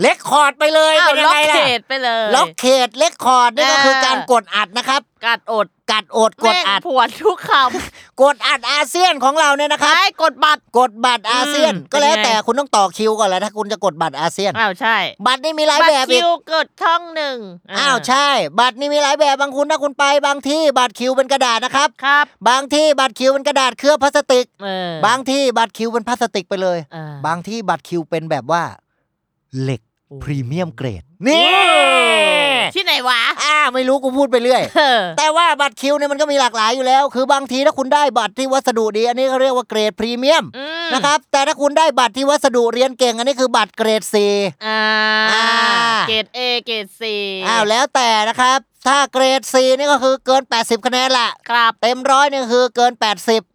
เลคคอร์ดไปเลยอ้าวเป็นยัล็งอกไงเขล่ะตไปเลยล็อกเขตเลคคอร์ดนี่ก็อ่าคือการกดอัดนะครับ กัดอดกัดอดกดอัด แม่งผวนทุกคกดอัดอาเซียนของเราเนี่ยนะำครับ ใช่กดบัตร กดบัตรอาเซียน อืมก็แล้วเป็นไง แต่คุณต้องต่อคิวก่อนแหล้วถ้าคุณจะกดบัตรอาเซียน อ้าวใช่บัตรนี่มีหลายบัตแบรบอีคิกวเกิดช่องหนึ่งอ้าวใช่ บัตรนี่มีหลายแบบบางคุณถ้าคุณไปบางที่บัตรคิวเป็นกระดาษนะครับ ครับบางที่บัตรคิวเป็นกระดาษเคลือบพลาสติก เออบางที่บัตรคิวเป็นพลาสติกไปเลย เออบางที่บัตรคิวเป็นแบบว่า เหล็กโอ้ พรีเมียมเกรดนี่ที่ไหนวะ อ่าไม่รู้กูพูดไปเรื่อยเออแต่ว่าบัตรคิวเนี่ยมันก็มีหลากหลายอยู่แล้ว คือบางทีถ้าคุณได้บัตรที่วัสดุดี อันนี้เขาเรียกว่าเกรดพรีเมียมอืมนะครับ แต่ถ้าคุณได้บัตรที่วัสดุเรียนเก่ง อันนี้คือบัตรเกรด C อ่าอ่าเกรดเอเกรดซีอ้าวแล้วแต่นะครับถ้าเกรด C นี่ก็คือเกิน 80 คะแนนละครับ เต็มร้อยนี่คือเกิน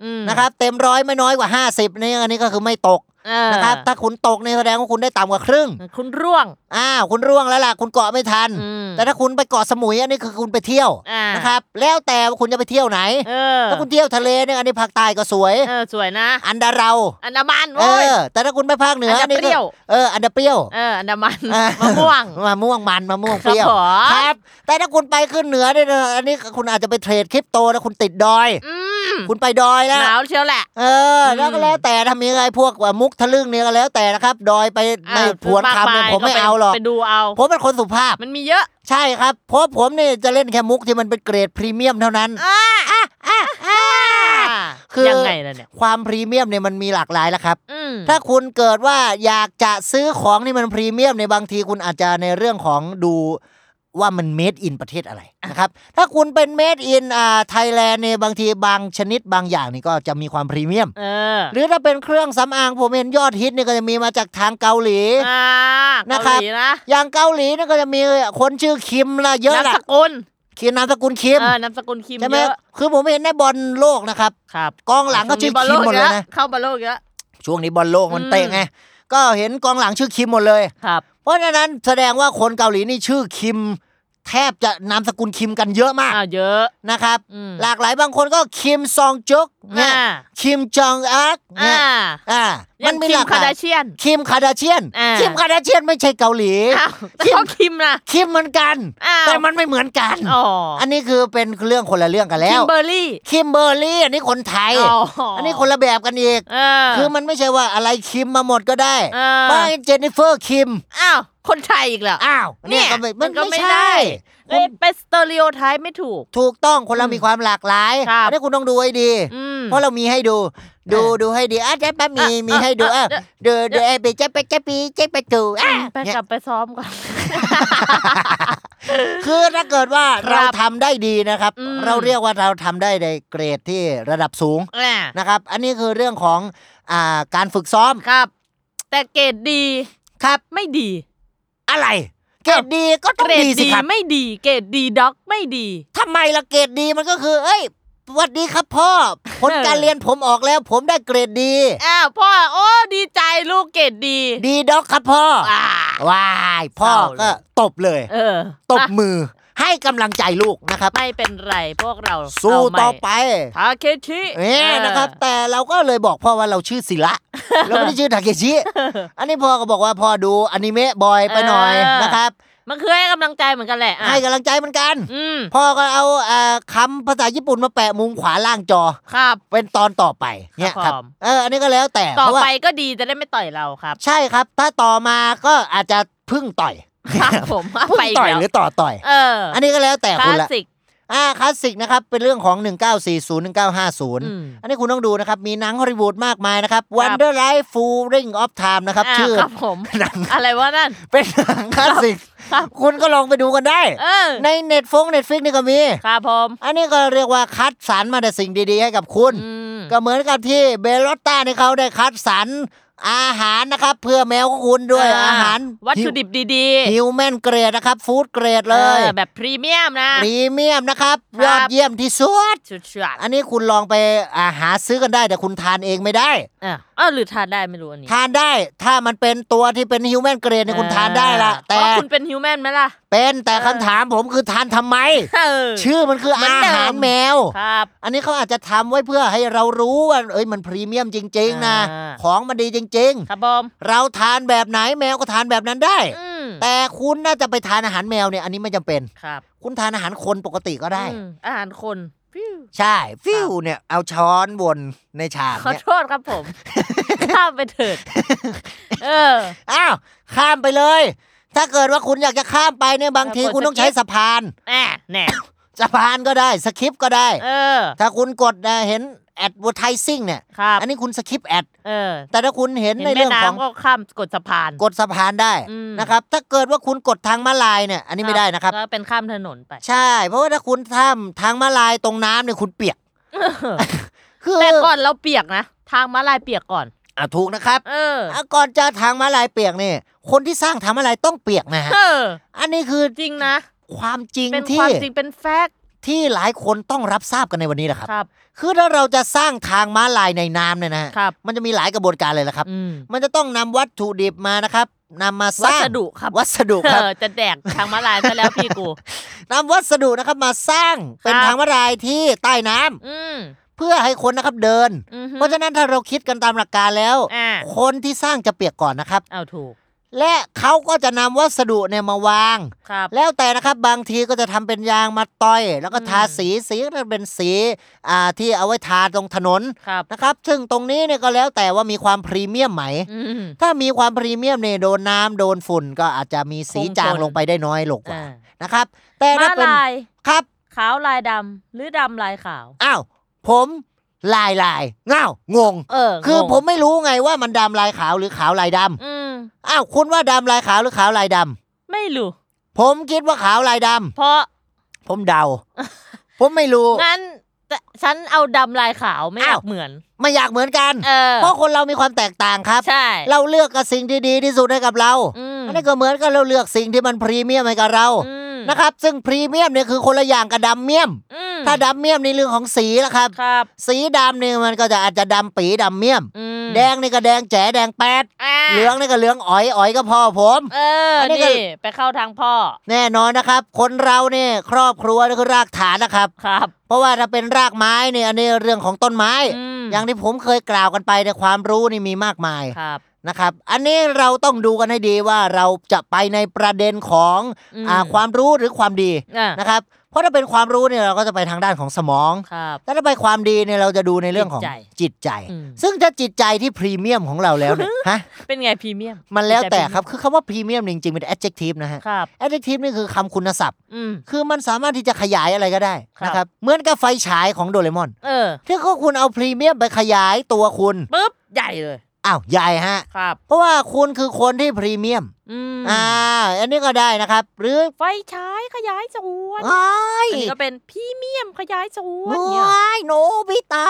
อืม80 นะครับ เต็มร้อยไม่น้อยกว่า 50 นี่อันนี้ก็คือไม่ตกเออ นะครับถ้าคุณตกนี่แสดงว่าคุณได้ต่ำกว่าครึ่ง คุณร่วง อ้าวคุณร่วงแล้วล่ะ คุณเกาะไม่ทันอืมแต่ถ้าคุณไปเกาะสมุยอันนี้คือคุณไปเที่ยวอ่านนะครับ แล้วแต่ว่าคุณจะไปเที่ยวไหนเออถ้าคุณเที่ยวทะเลเนี่ยอันนี้ภาคใต้ก็สวยเออสวยนะ อันดาเรา อันดามันเอโว้ยอแต่ถ้าคุณไปภาคเหนืออันดานี่เปรี้ก็ยวเอออันดาเปรี้ยวเอออันดามันอ่มะม่วงมะม่วงมันมะม่วงเปรี้ยวครับผมครับแต่ถ้าคุณไปขึ้นเหนือเนี่ยนะอันนี้คุณอาจจะไปเทรดคริปโตแล้วคุณติดดอยอืมคุณไปดอยแล้วหนาวเชียวแหละ เออ แล้วก็แล้วแต่ทำยังไงพวกว่ามุกทะลึ่งเนี่ยก็แล้วแต่นะครับ ดอยไปในอ่าผวนคำเนี่ยากผมไม่ก็ปเอาหรอกไปดูเอา ผมเป็นคนสุภาพมันมีเยอะ ใช่ครับ เพราะผมเนี่ยจะเล่นแค่มุกที่มันเป็นเกรดพรีเมียมเท่านั้นอ่าอ่าอ่าอ่าคือยังไงล่ะเนี่ยความพรีเมียมเนี่ยมันมีหลากหลายแล้วครับอืมถ้าคุณเกิดว่าอยากจะซื้อของที่มันพรีเมียมในบางทีคุณอาจจะในเรื่องของดู ว่ามัน made in ประเทศอะไรนะครับถ้าคุณเป็น made in อ่าไทยแลนด์เนี่ยบางทีบางชนิดบางอย่างนี่ก็จะมีความพรีเมียมเออหรือถ้าเป็นเครื่องสำอางผมเห็นยอดฮิตนี่ก็จะมีมาจากทางเกาหลีอ่านะครับเกาหลีนะอย่างเกาหลีนี่ก็จะมีคนชื่อคิมละเยอะนามละสกุลคิมนามสกุลคิมเออนามสกุลคิมใช่ไหมเยอะคือผมเห็นในบอลโลกนะครับครับกองหลังก็ชื่อคิมหมดเลยนะเข้าบอลโลกเยอะช่วงนี้บอลโลกมันอืมเตะไง ก็เห็นกองหลังชื่อคิมหมดเลย ครับ เพราะฉะนั้นแสดงว่าคนเกาหลีนี่ชื่อคิม แทบจะนามสกุลคิมกันเยอะมากอ้าวเยอะนะครับ อืม หลากหลายบางคนก็คิมซองจุกเนี่ยอ่า คิมจองอักอ่าเนี่ยอ่ามันยังมีคิมหลากหลาย คาดาเชียน คิมคาดาเชียน อ่า คิมคาดาเชียนไม่ใช่เกาหลี อ้าวแต่เขาคิมนะคิมเหมือนกัน อ้าว แต่มันไม่เหมือนกัน อ๋ออันนี้คือเป็นเรื่องคนละเรื่องกันแล้ว คิมเบอร์ลี่ คิมเบอร์ลี่ อันนี้คนไทย อ๋ออั อันนี้คนละแบบกันอีก เออคือมันไม่ใช่ว่าอะไรคิมมาหมดก็ได้เออไม่เจนนิเฟอร์คิม อ้าวคนไทยอีกเหรออ้าวเนี่ยก็ไม่มันก็ไม่ใช่ได้คุเอ้ยณเป็นสเตอริโอไทป์ไม่ถูก ถูกต้องคนเราอืมมีความหลากหลายครับอันนี้คุณต้องดูให้ดีอืมเพราะเรามีให้ดู ดูเออดูให้ดีอะเจ๊แป๊บมีอะมีให้ดูอะอะดูดูไอ้ปีเจ๊ไปเจ๊ปีเจ๊ไปจูอะไปเนี่ยกลับไปซ้อมก่อนคือถ้าเกิดว่าครับเราทำได้ดีนะครับอืมเราเรียกว่าเราทำได้ในเกรดที่ระดับสูงน่ะนะครับ อันนี้คือเรื่องของอ่าการฝึกซ้อมครับ แต่เกรดดีครับไม่ดี อะไร เกรดดีก็ต้อเกงรดดีสิดีครับไม่ดี เกรดดีด็อกไม่ดี ทำไมละเกรดดีมันก็คือ เอ้ยสวัสดีครับพ่อ ผลเออการเรียนผมออกแล้ว ผมได้เกรดดี อ้าวพ่อโอ้ดีใจลูกเกรดดีดีด็อกครับพ่ออ่าว้ายพ่อเศร้าเลยก็ตบเลย เออตบอะมือให้กำลังใจลูกนะครับ ไม่เป็นไรพวกเราสู้เาใหม่ต่อไปทาเคชิ เนี่ยนะครับ แต่เราก็เลยบอกพ่อว่าเราชื่อศิระ เราไม่ได้ชื่อทาเคชิ อันนี้พ่อก็บอกว่าพ่อดูอนิเมะบ่อยไปหน่อยนะครับ มันคือให้กำลังใจเหมือนกันแหละอะให้กำลังใจเหมือนกันอืมพ่อก็เอาเอ่อคำภาษาญี่ปุ่นมาแปะมุมขวาล่างจอครับ เป็นตอนต่อไปเนี่ยคครัรับบผมเอออันนี้ก็แล้วแต่ต่อเพราะว่าไปก็ดีจะได้ไม่ต่อยเราครับ ใช่ครับ ถ้าต่อมาก็อาจจะพึ่งต่อยครับผมอะเพิ่งไปอีกต่อยแล้วหรือต่อต่อยเอออันนี้ก็แล้วแต่คคุณลาสละสิก อ่าคลาสสิกนะครับ เป็นเรื่องของ 1940อืม1950 อันนี้คุณต้องดูนะครับ มีหนังฮอลลีวูดมากมายนะครับ Wonder Life Full Ring of Time นะครับาชื่อครับผมหนังอะไรวะนั่น เป็นหนังคลาสสิกครับคุณก็ลองไปดูกันได้เออในเน็ตฟง Netflix นี่ก็มีครับผมอันนี้ก็เรียกว่าคัดสรรมาแต่สิ่งดีๆ ให้กับคุณอืมก็เหมือนกับที่เบลลอตต้านี่เขาได้คัดสรร อาหารนะครับ เพื่อแมวของคุณด้วยอาหารวัตถุดิบดีๆ human grade นะครับ food grade เลยเออแบบพรีเมียมนะพรีเมียมนะครับครับอดเยี่ยมที่สุดชุดเชือดอันนี้คุณลองไปอาหาซื้อกันได้ แต่คุณทานเองไม่ได้อะเออหรือทานได้ไม่รู้อันนี้ทานได้ถ้ามันเป็นตัวที่เป็น human grade เนี่ยคุณทานได้ละเออแต่เพราะคุณเป็น human ไหมล่ะ เป็นแต่เออคำถามผมคือทานทำไมเออชื่อมันคือเหมือนเดิม อาหารแมว ครับ อันนี้เขาอาจจะทำไว้เพื่อให้เรารู้ว่าเอ้ยมันพรีเมียมจริง ๆ นะ อ่า ของมันดีจริง ครับผมๆ เราทานแบบไหนแมวก็ทานแบบนั้นได้ อืมแต่คุณน่าจะไปทานอาหารแมวเนี่ยอันนี้ไม่จำเป็น ครับคุณทานอาหารคนปกติก็ได้ อืมอาหารคนฟิวใช่ฟิวเนี่ยเอาช้อนวนในชามขอเนี่ยโทษครับผม ข้ามไปเถิด เออ อ้าวข้ามไปเลย ถ้าเกิดว่าคุณอยากจะข้ามไปเนี่ยบางทีกดคุณต้องใช้สกิปสะพานแน่แน่สะพานก็ได้สคริปต์ก็ได้ เออ ถ้าคุณกดนะเห็นแอด e r t i ซิ่งเนี่ยครับอันนี้คุณสคริปต์แอดเออ แต่ถ้าคุณเห็นเห็นในแม่เรื่องของน้ำก็ข้ามกดสะพาน กดสะพานได้อืมนะครับ ถ้าเกิดว่าคุณกดทางม้าลายเนี่ย อันนี้ไม่ได้นะครับก็เป็นข้ามถนนไป ใช่ เพราะว่าถ้าคุณทำทางม้าลายตรงน้ำเนี่ยคุณเปียกคือแต่ก่อนเราเปียกนะทางม้าลายเปียกก่อน อะถูกนะครับ เอออะก่อนจะทางม้าลายเปียกเนี่ยคนที่สร้างทางม้าลายต้องเปียกนะฮะ เออ อันนี้คือจริงนะ ความจริงเป็นคที่วามจริงเป็นแฟกต์ที่หลายคนต้องรับทราบกันในวันนี้แหละครับ ครับ คือถ้าเราจะสร้างทางม้าลายในน้ำเนี่ยนะฮะครับ มันจะมีหลายกระบวนการเลยละครับ อืมมันจะต้องนำวัตถุดิบมานะครับนำมาสวัร้างสดุครับวัสดุครับเออจะแดกทางม้าลายซะแล้วพี่กู นำวัสดุนะครับมาสร้างเป็นครับ ทางม้าลายที่ใต้น้ำอืม เพื่อให้คนนะครับเดิน อือฮึ เพราะฉะนั้นถ้าเราคิดกันตามหลักการแล้ว อ่าคนที่สร้างจะเปียกก่อนนะครับ เอาถูกและเขาก็จะนำวัสดุเนี่ยมาวาง ครับ แล้วแต่นะครับบางทีก็จะทำเป็นยางมาต้อย แล้วก็ทาอืม สีสีก็จะเป็นสีอ่าที่เอาไว้ทาตรงถนนครับ นะครับ ซึ่งตรงนี้เนี่ยก็แล้วแต่ว่ามีความพรีเมียมไหม อืม ถ้ามีความพรีเมียมเนี่ยโดนน้ำโดนฝุ่นก็อาจจะมีสีคงทนจางลงไปได้น้อยลงกว่าอ่านะครับ แต่ม้าถ้าเป็นลายครับขาวลายดำหรือดำลายขาว อ้าว ผมลายลายเง้าวงง เออคืองผมไม่รู้ไงว่ามันดำลายขาวหรือขาวลายดำอืมอ้าวคุณว่าดำลายขาวหรือขาวลายดำไม่รู้ผมคิดว่าขาวลายดำเพราะผมเดา ผมไม่รู้ งั้นแต่ฉันเอาดำลายขาวไม่อยาอ้ากวเหมือน ไม่อยากเหมือนกัน เออเพราะคนเรามีความแตกต่างครับ ใช่เราเลือกกับสิ่งที่ดีที่สุดให้กับเราอืมอันนี้ก็เหมือนกับเราเลือกสิ่งที่มันพรีเมียมให้กับเราอืมนะครับ ซึ่งพรีเมียมเนี่ยคือคนละอย่างกับดำเมียม อืม ถ้าดำเมียมในเรื่องของสีละครับ ครับ สีดำเนี่ยมันก็จะอาจจะดำปีดำเมียม อืมแดงนี่ก็แดงแจ๋แดงแปดอ่าเหลืองนี่ก็เหลืองอ๋อยอ๋อยก็พอผม เอออนนี้ก็ นี่ไปเข้าทางพ่อแน่นอนนะครับ คนเราเนี่ยครอบครัวนี่คือรากฐานนะครับ ครับ เพราะว่าถ้าเป็นรากไม้เนี่ยอันนี้เรื่องของต้นไม้ อืมอย่างที่ผมเคยกล่าวกันไปในยความรู้นี่มีมากมายครับ นะครับ อันนี้เราต้องดูกันให้ดีว่าเราจะไปในประเด็นของอืมอ่าความรู้หรือความดีอะนะครับ เพราะถ้าเป็นความรู้เนี่ยเราก็จะไปทางด้านของสมอง ครับ แต่ถ้าไปความดีเนี่ยเราจะดูในเรื่องของจิตใจจิตใจ อืม ซึ่งถ้าจิตใจที่พรีเมียมของเราแล้วเนี่ย ฮะ เป็นไงพรีเมียมมันแล้วแต่จิตใจครับ คือคำว่าพรีเมียมจริงๆเป็น adjective นะฮะ ครับ adjective นี่คือคำคุณศัพท์ อืม คือมันสามารถที่จะขยายอะไรก็ได้ครับ นะครับ เหมือนกับไฟฉายของโดเรมอน เออที่เขาคุณเอาพรีเมียมไปขยายตัวคุณ ปุ๊บ ใหญ่เลย อ้าวใหญ่ฮะ ครับ เพราะว่าคุณคือคนที่พรีเมียมอืมอ่าอันนี้ก็ได้นะครับ หรือไฟฉายขยายส่วนว้ายอันนี้ก็เป็นพรีเมียมขยายส่วนว้เนี่ยายโนบิตะ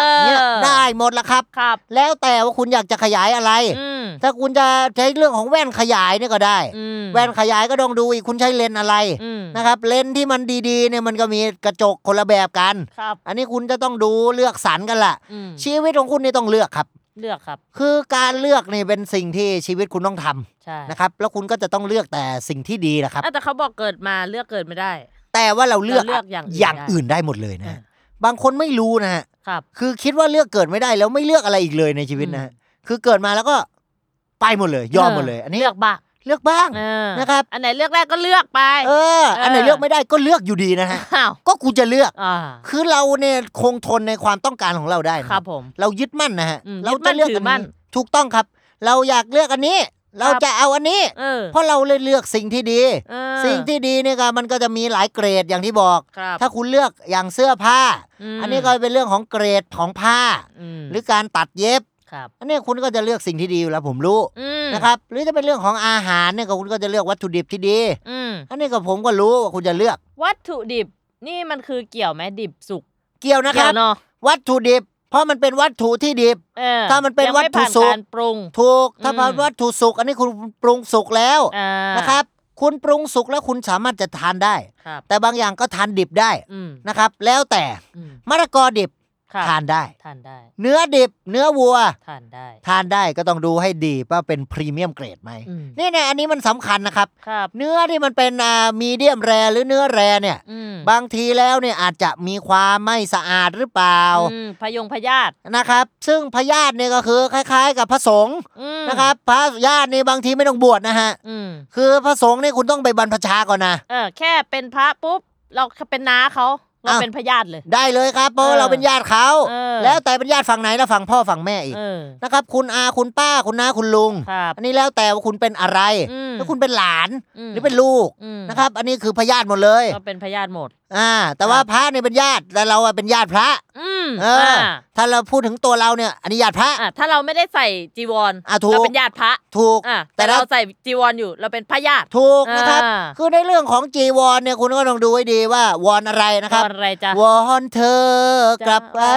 เออ เนี่ยได้หมดละครับ ครับ แล้วแต่ว่าคุณอยากจะขยายอะไร อืมถ้าคุณจะใช้เรื่องของแว่นขยายเนี่ยก็ได้ อืมแว่นขยายก็ต้องดูอีกคุณใช้เลนส์อะไรอืมนะครับ เลนส์ที่มันดีๆเนี่ยมันก็มีกระจกคนละแบบกัน ครับ อันนี้คุณจะต้องดูเลือกสรรกันล่ะ อืมชีวิตของคุณนี่ต้องเลือกครับ เลือกครับ คือการเลือกนี่เป็นสิ่งที่ชีวิตคุณต้องทำใช่นะครับ แล้วคุณก็จะต้องเลือกแต่สิ่งที่ดีนะครับ อะแต่เขาบอกเกิดมาเลือกเกิดไม่ได้ แต่ว่าเราเลือกเราเลือกอย่างอื่นอย่างได้อื่นได้หมดเลยนะอ่าฮะบางคนไม่รู้นะฮะครับ คือคิดว่าเลือกเกิดไม่ได้แล้วไม่เลือกอะไรอีกเลยในชีวิตนะฮะคือเกิดมาแล้วก็ไปหมดเลยยอมหมดเลย อันนี้เลือกบ้างเลือกบ้างเออนะครับ อันไหนเลือกได้ก็เลือกไป เออ อันไหนเออเลือกไม่ได้ก็เลือกอยู่ดีนะฮะอ้าวก็กูจะเลือกอ่าคือเราเนี่ยคงทนในความต้องการของเราได้นะครับผมเรายึดมั่นนะฮะอืมเรายึดมั่จะนเลือกถือัอนมั่นี้นถูกต้องครับ เราอยากเลือกอันนี้เราจะเอาอันนี้เออเพราะเราเลยเลือกสิ่งที่ดีเออสิ่งที่ดีเนี่ยก็มันก็จะมีหลายเกรดอย่างที่บอกครับถ้าคุณเลือกอย่างเสื้อผ้ามอันนี้ก็เป็นเรื่องของเกรดของผ้ามหรือการตัดเย็บ ครับอันนี้คุณก็จะเลือกสิ่งที่ดีอยู่แล้วผมรู้อืมนะครับ หรือจะเป็นเรื่องของอาหารเนี่ยก็คุณก็จะเลือกวัตถุดิบที่ดี อืมอันนี้ก็ผมก็รู้ว่าคุณจะเลือกวัตถุดิบนี่มันคือเกี่ยวไหมดิบสุกเกี่ยวนะคเกี่ยรับวเนาะวัตถุดิบ เพราะมันเป็นวัตถุที่ดิบ เออถ้ามันเป็นยังไวัตถุผ่านสุกการปรุง ถูกถ้าอืม เป็นวัตถุสุกอันนี้คุณปรุงสุกแล้วอ่านะครับ คุณปรุงสุกแล้วคุณสามารถจะทานได้ ครับ แต่บางอย่างก็ทานดิบได้อืมนะครับ แล้วแต่อืมมะละกอดิบครับ ทานได้ ทานได้ เนื้อดิบ เนื้อวัว ทานได้ ทานได้ก็ต้องดูให้ดีว่าเป็นพรีเมียมเกรดไหมอืมนี่เนี่ยอันนี้มันสำคัญนะครับครับ เนื้อที่มันเป็นอ่ามีเดียมแรหรือเนื้อแรเนี่ยอืมบางทีแล้วเนี่ยอาจจะมีความไม่สะอาดหรือเปล่าอืมพยงพยาธินะครับ ซึ่งพยาธิเนี่ยก็คือคล้าย ๆ กับพระสงฆ์อืมนะครับ พระญาตินี่บางทีไม่ต้องบวชนะฮะอืมคือพระสงฆ์นี่คุณต้องไปบรรพชาก่อนนะเออแค่เป็นพระปุ๊บเราเป็นน้าเขา เราอ้าวเป็นพยาธิเลย ได้เลยครับเพราะว่าเออเราเป็นญาติเขาเออแล้วแต่เป็นญาติฝั่งไหนแล้วฝั่งพ่อฝั่งแม่อีกเออนะครับ คุณอาคุณป้าคุณน้าคุณลุงครับอันนี้แล้วแต่ว่าคุณเป็นอะไรอืมถ้าคุณเป็นหลานหรือเป็นลูกอืมนะครับ อันนี้คือพยาธิหมดเลย ก็เป็นพยาธิหมด อ่า แต่ว่าครับพระเนี่ยเป็นญาติแต่เราอะเป็นญาติพระ อืมเอออ ถ้าเราพูดถึงตัวเราเนี่ยอันนี้ญาติพระ อะถ้าเราไม่ได้ใส่จีวรอะถูก เราเป็นญาติพระถูก อะแต่แต่เราเราใส่จีวรอยู่เราเป็นพระญาติ ถูกนะครับ อ่า คือในเรื่องของจีวรเนี่ยคุณก็ต้องดูให้ดีว่าวอนอะไรนะครับวอนอะไรจ๊ะวอนเธอกลับมา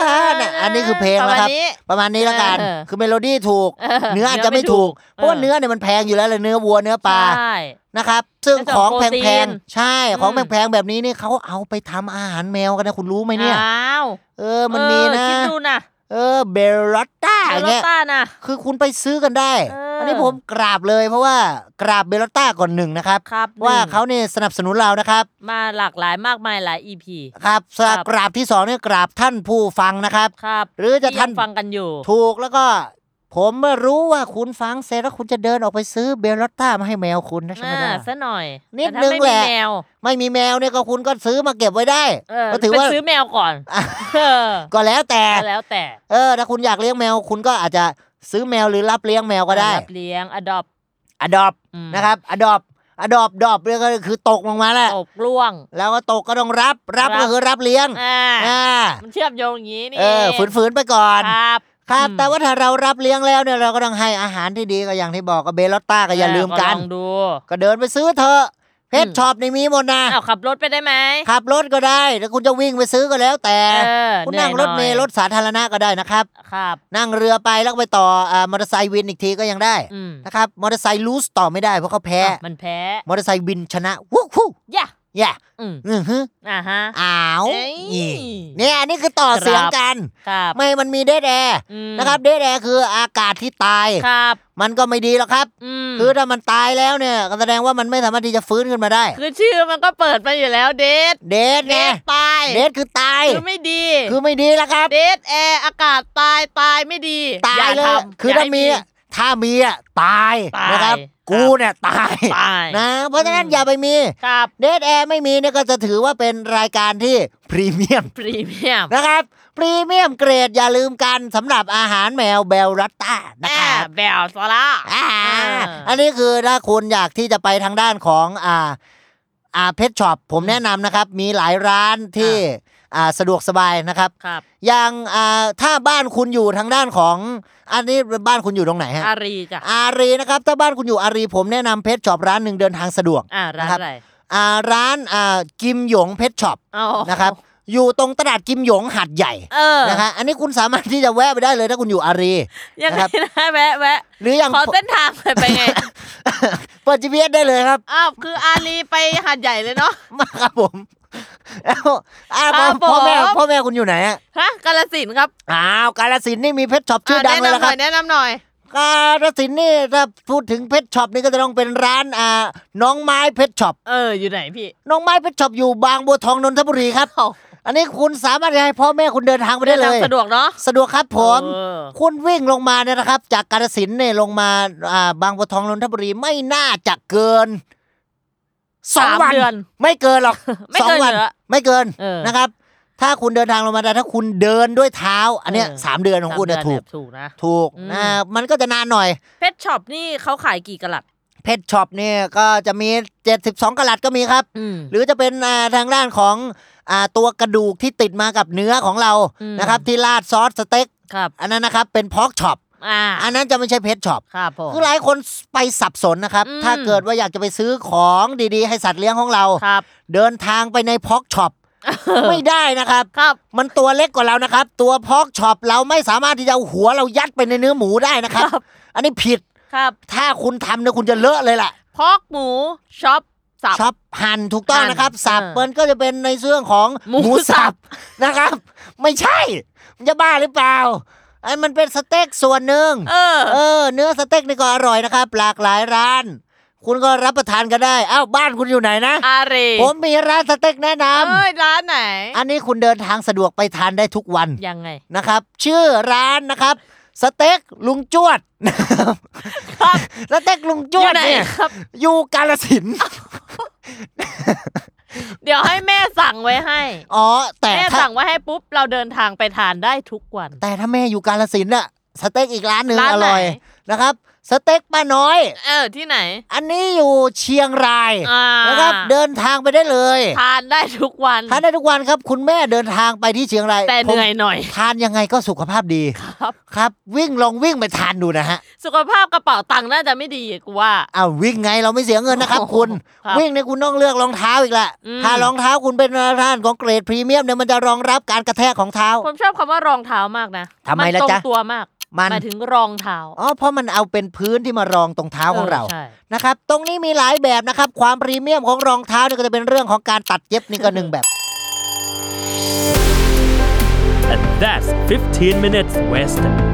ค่ะน่ะอันนี้คือเพลงประมาณนี้นะครับประมาณนี้แล้วกัน เออคือเมโลดี้ถูก เออเนื้ออาจจะไม่เนื้อไม่ถูกถูกเพราะว่าเออ เนื้อเนี่ยมันแพงอยู่แล้วเลยเนื้อวัวเนื้อปลา ใช่นะครับ ซึ่งเนื้อของโปรตีแพงนๆใช่ของอืมแพงๆแบบนี้นี่เขาเอาไปทำอาหารแมวกันนะคุณรู้ไหมเนี่ยอ้าวเออมันมีนะเออคิดดูนะเออเบลลอตต้าเบอลย่างลเงี้ยต้านะคือคุณไปซื้อกันได้เอออัอันนี้ผมกราบเลยเพราะว่ากราบเบลลอตต้าก่อนหนึ่งนะครับครับว่าหนึ่งเขาเนี่ยสนับสนุนเรานะครับ มาหลากหลายมากมายหลาย EP ครับสครับกราบที่สองเนี่ยกราบท่านผู้ฟังนะครับครับหรือจะที่ท่านยังฟังกันอยู่ ถูกแล้วก็ ผมเมื่อรู้ว่าคุณฟังเสร็จแล้วคุณจะเดินออกไปซื้อเบลลอตต้ามาให้แมวคุณนะใช่ไหมอ่าล่ะซะหน่อยนิดแต่ถ้านึงไม่แหมีละแมวไม่มีแมวเนี่ยก็คุณก็ซื้อมาเก็บไว้ได้เออก็ถือไปว่าซื้อแมวก่อนอะเออก็แล้วแต่ก็แล้วแต่ เออ ถ้าคุณอยากเลี้ยงแมว คุณก็อาจจะซื้อแมวหรือรับเลี้ยงแมวก็ได้รับเลี้ยง adopt อดอปอืมนะครับอดอปอดอปดอปเนี่ยก็คือตกลงมาแหละตกล่วง แล้วก็ตกก็ต้องรับรับรับก็คือรับเลี้ยงอ่าอ่ามันเชื่อมโยงอย่างนี้นี่เออฝืนๆไปก่อนครับ ครับอืมแต่ว่าถ้าเรารับเลี้ยงแล้วเนี่ยเราก็ต้องให้อาหารที่ดีก็อย่างที่บอกก็เบลลอตต้าก็อย่าลืมกันเออลองดู ก็เดินไปซื้อเถอะ pet อืม shop นี่มีหมดนะอ้าวขับรถไปได้ไหมขับรถก็ได้ถ้าคุณจะวิ่งไปซื้อก็แล้วแต่เออคุณนั่งเหรอยถหน่อยเมล์รถสาธารณะก็ได้นะครับครับ นั่งเรือไปแล้วก็ไปต่ออ่ามอเตอร์ไซค์วินอีกทีก็ยังได้อืมนะครับมอเตอร์ไซค์ lose ต่อไม่ได้เพราะเขาแพ้อ้าวมันแพ้มอเตอร์ไซค์วินชนะวู้ฮู้ย่ะ แย่อืมอือฮึอ่าฮะ อ้าวเอ้ยนี่เนี่ยอันนี้คือต่อครับเสียงกัน ครับไม่มันมี dead air อืมนะครับ dead air คืออากาศที่ตาย ครับมันก็ไม่ดีหรอกครับอืมคือถ้ามันตายแล้วเนี่ยก็แสดงว่ามันไม่สามารถที่จะฟื้นขึ้นมาได้ คือชื่อมันก็เปิดมาอยู่แล้วเดทเดดเดไงทตาย dead คือตาย คือไม่ดีคือไม่ดีแล้วครับ dead air อากาศตายตายไม่ดีตายอเลยทำคืออย่ถ้าให้ มีอะถ้ามีอะตายตายนะครับครับ กูเนี่ยตายตายนะ เพราะฉะนั้นอืมอย่าไปมีครับ dead air ไม่มีเนี่ยก็จะถือว่าเป็นรายการที่พรีเมียมพรีเมียมนะครับพรีเมียมเกรดอย่าลืมกันสำหรับอาหารแมวเบลลอตต้านะแอครับแบลซาร่าอ่าเอออัอันนี้คือถ้าคุณอยากที่จะไปทางด้านของอ่า อ่า pet shop ผมแนะนำนะครับ มีหลายร้านที่อ่าสะดวกสบายนะครับครับอย่างอ่าถ้าบ้านคุณอยู่ทางด้านของอันนี้บ้านคุณอยู่ตรงไหนฮะอารีจ้ะอารีนะครับถ้าบ้านคุณอยู่อารี ผมแนะนำ pet shop ร้านหนึ่งเดินทางสะดวกอ่าร้านนะครับอะไรอ่าร้านอ่ากิมหยง pet shop อ๋อนะครับ อยู่ตรงตลาดกิมหยงหาดใหญ่เออนะคะอันนี้คุณสามารถที่จะแวะไปได้เลยถ้าคุณอยู่อารียังไงนะครับนะแวะแวะหรืออย่างขอเส้นทางหน่อยไปไงเปิด GPS ได้เลยครับอ้าวคืออารีไปหาดใหญ่เลยเนาะมาครับผมเอ้าอ้าวคพ่รัอบพ่อแม่ผมพ่อแม่คุณอยู่ไหนฮะฮะกาฬสินธุ์ครับอ้าวกาฬสินธุ์นี่มี pet shop ชื่อดังเลยแนะละนำหคน่รัอบยแนะนำหน่อยกาฬสินธุ์นี่ถ้าพูดถึง pet shop นี่ก็จะต้องเป็นร้านอ่าน้องไม้ pet shop เอออยู่ไหนพี่ น้องไม้ pet shop อยู่บางบัวทองนนทบุรีครับเอ้าอันนี้คุณสามารถจะให้พ่อแม่คุณเดินทางไปได้เลยสะดวกเนาะสะดวกครับผม เออ คุณวิ่งลงมาเนี่ยนะครับ จากกาฬสินธุ์เนี่ยลงมาอ่าบางบัวทองนนทบุรีไม่น่าจะเกินสองสามวันเดือนไม่เกินหรอก ไม่สองเกินวันอยู่แล้วไม่เกินเออ นะครับ ถ้าคุณเดินทางลงมาได้ถ้าคุณเดินด้วยเท้า อันเนี้ยเออสามเดือนของคุณสามเนี่ยเดืถูนกเยถูกนะ ถูกอืมอ่ามันก็จะนานหน่อย pet shop นี่เขาขายกี่กะรัต pet shop เนี่ยก็จะมี 72กะรัตก็มีครับอืมหรือจะเป็นอ่าทางด้านของ อ่าตัวกระดูกที่ติดมากับเนื้อของเราอืมนะครับที่ราดซอสสเต็กครับอันนั้นนะครับเป็น pork chop อ่าอันนั้นจะไม่ใช่ pet shop ครับผมคือหลายคนไปสับสนนะครับอืมถ้าเกิดว่าอยากจะไปซื้อของดีๆ ให้สัตว์เลี้ยงของเราครับเดินทางไปใน pork chopไม่ได้นะครับครับมันตัวเล็กกว่าเรานะครับ ตัว pork chop เราไม่สามารถที่จะเอาหัวเรายัดไปในเนื้อหมูได้นะครับครับอันนี้ผิดครับ ถ้าคุณทำเนี่ยคุณจะเลอะเลยล่ะ pork หมู chop สับ chop หั่นถูกต้องหั่นนะครับ สับเออมันก็จะเป็นในเรื่องของหมูสับ นะครับ ไม่ใช่มันจะบ้าหรือเปล่าไอ้มันเป็นสเต็กส่วนหนึ่ง เออ เออ เนื้อสเต็กนี่ก็อร่อยนะครับ หลากหลายร้าน คุณก็รับประทานกันได้อ้าวบ้านคุณอยู่ไหนนะ อารีผมมีร้านสเต็กแนะนเอ้ยร้านไหนำอันนี้คุณเดินทางสะดวกไปทานได้ทุกวันยังไง นะครับ ชื่อร้านนะครับ สเต็กลุงจวดนะครับครับสเต็กลุงจอวยู่ดไหนเนี่ยครับ อยู่กาลสินธุ์ เดี๋ยวให้แม่สั่งไว้ให้ อ๋อ แต่แม่ถ้าสั่งไว้ให้ปุ๊บ เราเดินทางไปทานได้ทุกวัน แต่ถ้าแม่อยู่กาลสินธุ์อะสเต็กอีกร้านหนึ่งร้านอไหน ร่อยนะครับ สเต็กป้าน้อย เออที่ไหน อันนี้อยู่เชียงรายอ่านะครับเดินทางไปได้เลยทานได้ทุกวันทานได้ทุกวันครับ คุณแม่เดินทางไปที่เชียงรายแต่เหนื่อยผมหน่อย ทานยังไงก็สุขภาพดีครับครับ วิ่งลองวิ่งไปทานดูนะฮะสุขภาพกระเป๋าตังค์น่าจะไม่ดีกูว่าอ้าววิ่งไงเราไม่เสียเงินนะครับโอ้โหคุณครับวิ่งเนี่ยคุณต้องเลือกรองเท้าอีกละอืมถ้ารองเท้าคุณเป็นร้านของเกรดพรีเมียมเนี่ยมันจะรองรับการกระแทกของเท้า ผมชอบคำว่ารองเท้ามากนะทำไมล่ะนตรงจ๊ะตัวมาก มันหมายถึงรองเท้าอ๋อเพราะมันเอาเป็นพื้นที่มารองตรงเท้าของเราใช่นะครับ ตรงนี้มีหลายแบบนะครับ ความพรีเมียมของรองเท้าเนี่ยก็จะเป็นเรื่องของการตัดเย็บนี่ก็หนึ่งแบบ and that's 15 minutes west